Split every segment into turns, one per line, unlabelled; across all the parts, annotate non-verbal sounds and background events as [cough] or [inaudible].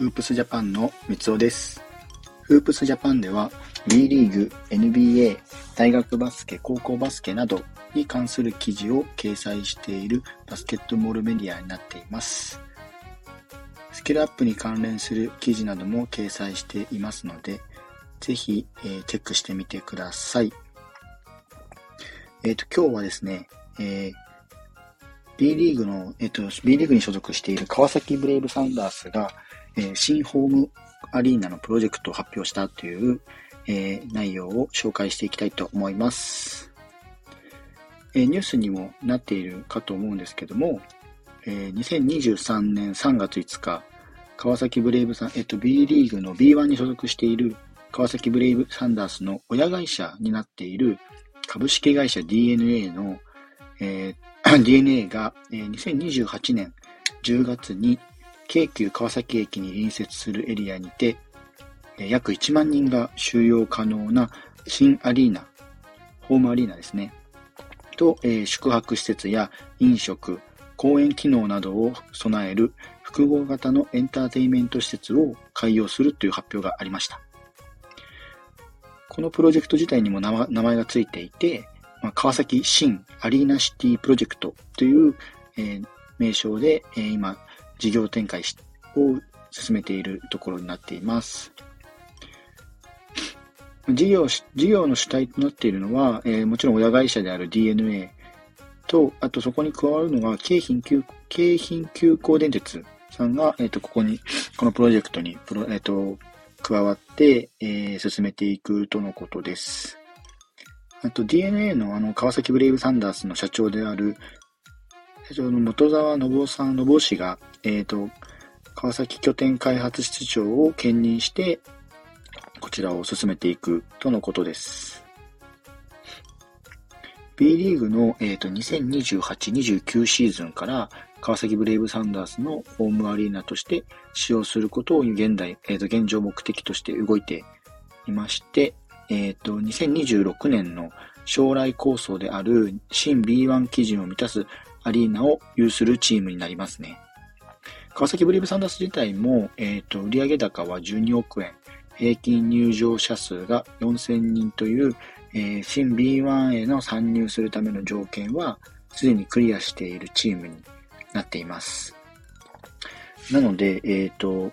フープスジャパンの三尾です。フープスジャパンでは B リーグ、NBA、大学バスケ、高校バスケなどに関する記事を掲載しているバスケットボールメディアになっています。スキルアップに関連する記事なども掲載していますので、ぜひ、えー、チェックしてみてください。えっ、ー、と、今日はですね、えー、B リーグの、えっ、と、B リーグに所属している川崎ブレイブサンダースが、えー、新ホームアリーナのプロジェクトを発表したという、えー、内容を紹介していきたいと思います。えー、ニュースにもなっているかと思うんですけども、えー、2023年3月5日、川崎ブレイブさん、えっと、B リーグの B1 に所属している川崎ブレイブサンダースの親会社になっている株式会社 DNA の、えー、[clears throat] DNA が、えー、2028年10月に京急川崎駅に隣接するエリアにて、約1万人が収容可能な新アリーナ、ホームアリーナですね。と、えー、宿泊施設や飲食、公園機能などを備える複合型のエンターテインメント施設を開業するという発表がありました。このプロジェクト自体にも名前がついていて、まあ、川崎新アリーナシティプロジェクトという、えー、名称で、えー、今事業展開を進めているところになっています。事業事業の主体となっているのは、えー、もちろん親会社である DNA と、あとそこに加わるのが京浜急京浜急行電鉄さんが、え、ー、と、ここに、このプロジェクトにプロ、えっ、ー、と、加わって、えー、進めていくとのことです。あと DNA のあの川崎ブレイブサンダースの社長である社長の元沢信夫さん、信夫氏が、えっ、と、川崎拠点開発室長を兼任して、こちらを進めていくとのことです。B リーグの、えーと、2028-29シーズンから川崎ブレイブサンダースのホームアリーナとして使用することを現代、えーと、現状目的として動いていまして、えっ、ー、と、2026年の将来構想である新 B1 基準を満たすアリーナを有するチームになりますね。川崎ブレイブサンダース自体も、えっ、ー、と、売上高は12億円、平均入場者数が4000人という、えー、新 B1 への参入するための条件は、すでにクリアしているチームになっています。なので、えっ、ー、と、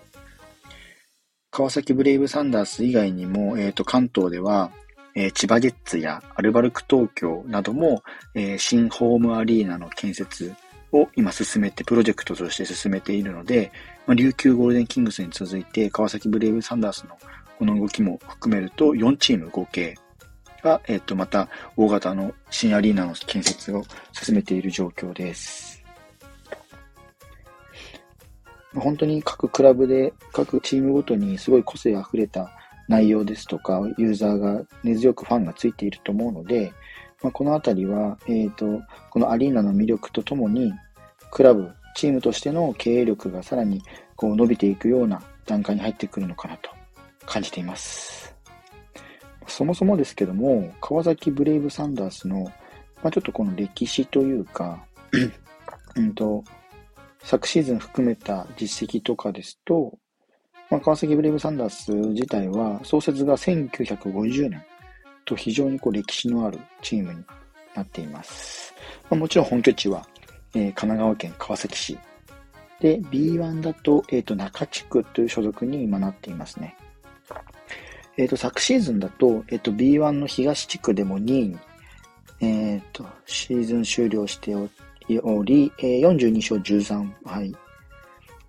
川崎ブレイブサンダース以外にも、えっ、ー、と、関東では、え千葉ジェッツやアルバルク東京なども、え新ホームアリーナの建設を今進めて、プロジェクトとして進めているので、まあ、琉球ゴールデンキングスに続いて、川崎ブレイブサンダースのこの動きも含めると、4チーム合計が、えっ、と、また大型の新アリーナの建設を進めている状況です。本当に各クラブで、各チームごとにすごい個性あふれた内容ですとか、ユーザーが根強くファンがついていると思うので、まあ、このあたりは、えっ、ー、と、このアリーナの魅力とともに、クラブ、チームとしての経営力がさらにこう伸びていくような段階に入ってくるのかなと感じています。そもそもですけども、川崎ブレイブサンダースの、まあ、ちょっとこの歴史というか、[clears throat] うんと、昨シーズン含めた実績とかですと、まあ、川崎ブレイブサンダース自体は創設が1950年と非常にこう歴史のあるチームになっています。まあ、もちろん本拠地は、えー、神奈川県川崎市。で、B1 だと、えっ、ー、と、中地区という所属に今なっていますね。えっ、ー、と、昨シーズンだと、えっ、と、B1 の東地区でも2位に、えっ、と、シーズン終了しており、えー、42勝13敗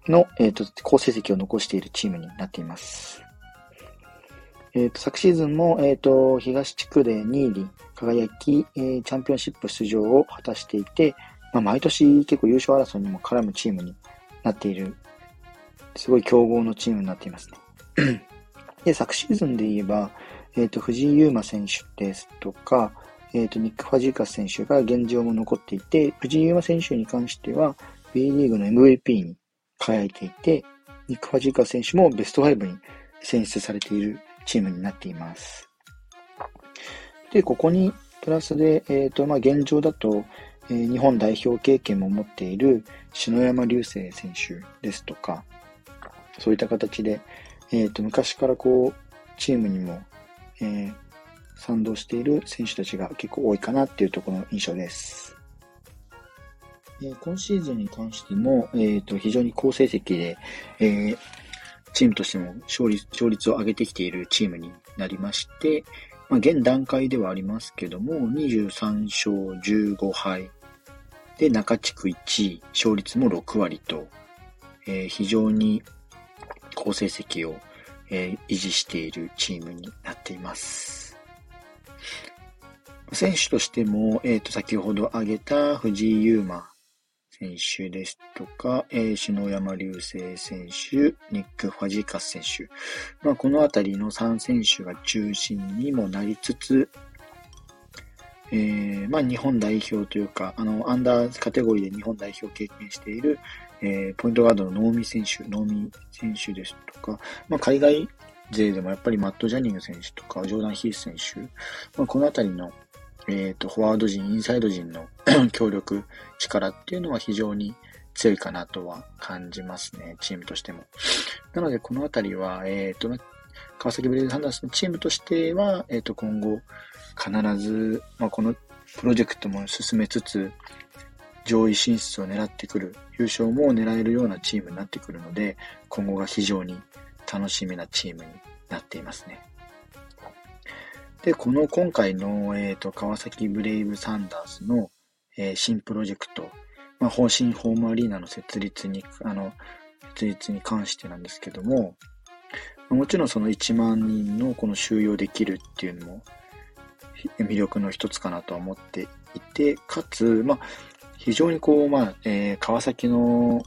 の、えっ、と、好成績を残しているチームになっています。えっ、と、昨シーズンも、えっ、と、東地区で2位に輝き、えー、チャンピオンシップ出場を果たしていて、まあ、毎年結構優勝争いにも絡むチームになっている、すごい強豪のチームになっていますね。[clears throat] で、昨シーズンで言えば、えっ、と、藤井優馬選手ですとか、えっ、と、ニック・ファジーカス選手が現状も残っていて、藤井優馬選手に関しては、B リーグの MVP に輝いていて、ニック・ファジーカス選手もベスト5に選出されているチームになっています。で、ここにプラスで、えっ、ー、と、まあ、現状だと、えー、日本代表経験も持っている篠山流星選手ですとか、そういった形で、えっ、と、昔からこう、チームにも、えー、賛同している選手たちが結構多いかなっていうところの印象です。え、今シーズンに関しても、えっ、ー、と、非常に好成績で、えー、チームとしても勝率勝率を上げてきているチームになりまして、まあ、現段階ではありますけども、23勝15敗で中地区1位、勝率も6割と、えー、非常に好成績を、えー、維持しているチームになっています。選手としても、えっ、ー、と、先ほど挙げた藤井優馬選手ですとか、えー、篠山流星選手、ニック・ファジーカス選手。まあ、このあたりの3選手が中心にもなりつつ、えー、まあ、日本代表というか、あの、アンダーカテゴリーで日本代表を経験している、えー、ポイントガードの能見選手、能見選手ですとか、まあ、海外勢でもやっぱりマット・ジャニング選手とか、ジョーダン・ヒース選手、まあ、このあたりの、えっ、ー、と、フォワード陣、インサイド陣の [clears throat] 協力、力っていうのは非常に強いかなとは感じますね、チームとしても。なので、このあたりは、えっ、ー、と、川崎ブレイズ・ハンダースのチームとしては、えっ、ー、と、今後、必ず、まあ、このプロジェクトも進めつつ、上位進出を狙ってくる、優勝も狙えるようなチームになってくるので、今後が非常に楽しみなチームになっていますね。で、この今回の、えっ、ー、と、川崎ブレイブサンダースの、えー、新プロジェクト、まあ、方針ホームアリーナの設立に、あの、設立に関してなんですけども、もちろんその1万人のこの収容できるっていうのも魅力の一つかなと思っていて、かつ、まあ、非常にこう、まあ、えー、川崎の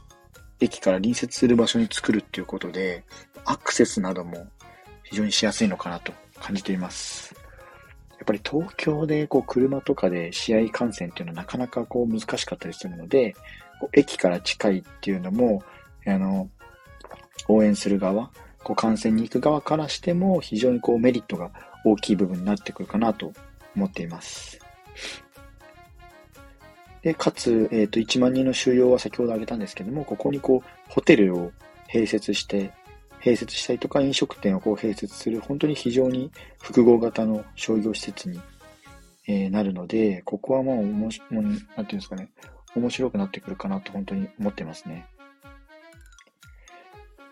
駅から隣接する場所に作るっていうことで、アクセスなども非常にしやすいのかなと感じています。やっぱり東京でこう車とかで試合観戦っていうのはなかなかこう難しかったりするので、こう駅から近いっていうのも、あの、応援する側、こう観戦に行く側からしても非常にこうメリットが大きい部分になってくるかなと思っています。で、かつ、えっ、ー、と、1万人の収容は先ほど挙げたんですけども、ここにこう、ホテルを併設して、併設したりとか飲食店をこう併設する本当に非常に複合型の商業施設に、えー、なるので、ここはもう、おも、う、なんていうんですかね、面白くなってくるかなと本当に思ってますね。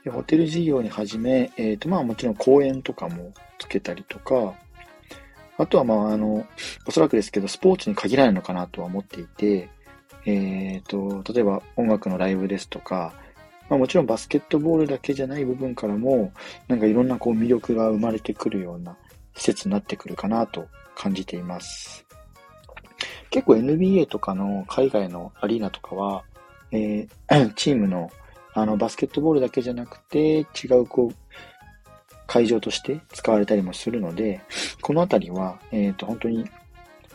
でホテル事業に始め、えっ、ー、と、まあもちろん公園とかもつけたりとか、あとはまああの、おそらくですけど、スポーツに限らないのかなとは思っていて、えっ、ー、と、例えば音楽のライブですとか、まあ、もちろんバスケットボールだけじゃない部分からも、なんかいろんなこう魅力が生まれてくるような施設になってくるかなと感じています。結構 NBA とかの海外のアリーナとかは、えー、[clears throat] チームのあのバスケットボールだけじゃなくて違うこう会場として使われたりもするので、このあたりは、えっ、ー、と本当に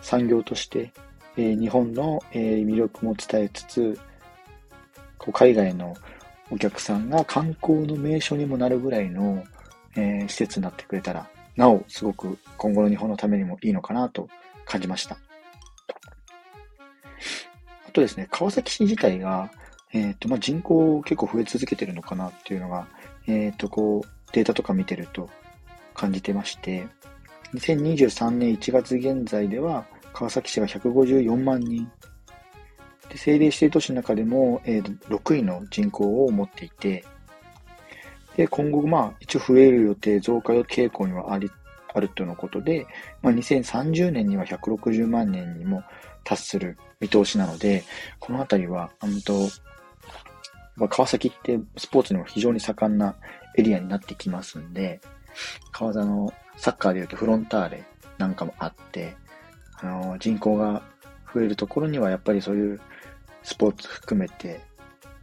産業として、えー、日本の、えー、魅力も伝えつつ、こう海外のお客さんが観光の名所にもなるぐらいの、えー、施設になってくれたら、なお、すごく今後の日本のためにもいいのかなと感じました。あとですね、川崎市自体が、えっ、ー、と、まあ、人口結構増え続けてるのかなっていうのが、えっ、ー、と、こう、データとか見てると感じてまして、2023年1月現在では、川崎市が154万人で政令指定都市の中でも、えー、6位の人口を持っていて、で、今後、まあ、一応増える予定、増加傾向にはあり、あるとのことで、まあ、2030年には160万人にも達する見通しなので、このあたりは、本当、まあ、川崎ってスポーツにも非常に盛んなエリアになってきますんで、川座のサッカーでいうとフロンターレなんかもあって、あの、人口が増えるところにはやっぱりそういうスポーツ含めて、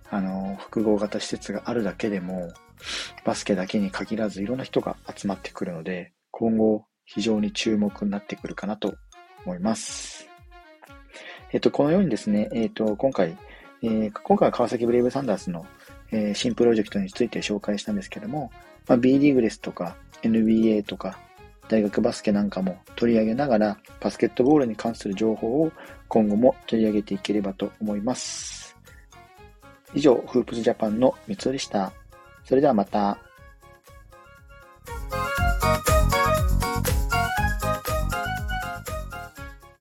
あの、複合型施設があるだけでも、バスケだけに限らずいろんな人が集まってくるので、今後非常に注目になってくるかなと思います。えっと、このようにですね、えっと、今回、えー、今回は川崎ブレイブサンダースの、えー、新プロジェクトについて紹介したんですけども、まあ、B リーグですとか NBA とか大学バスケなんかも取り上げながら、バスケットボールに関する情報を今後も取り上げていければと思います。以上、フープスジャパンの三つでした。それではまた。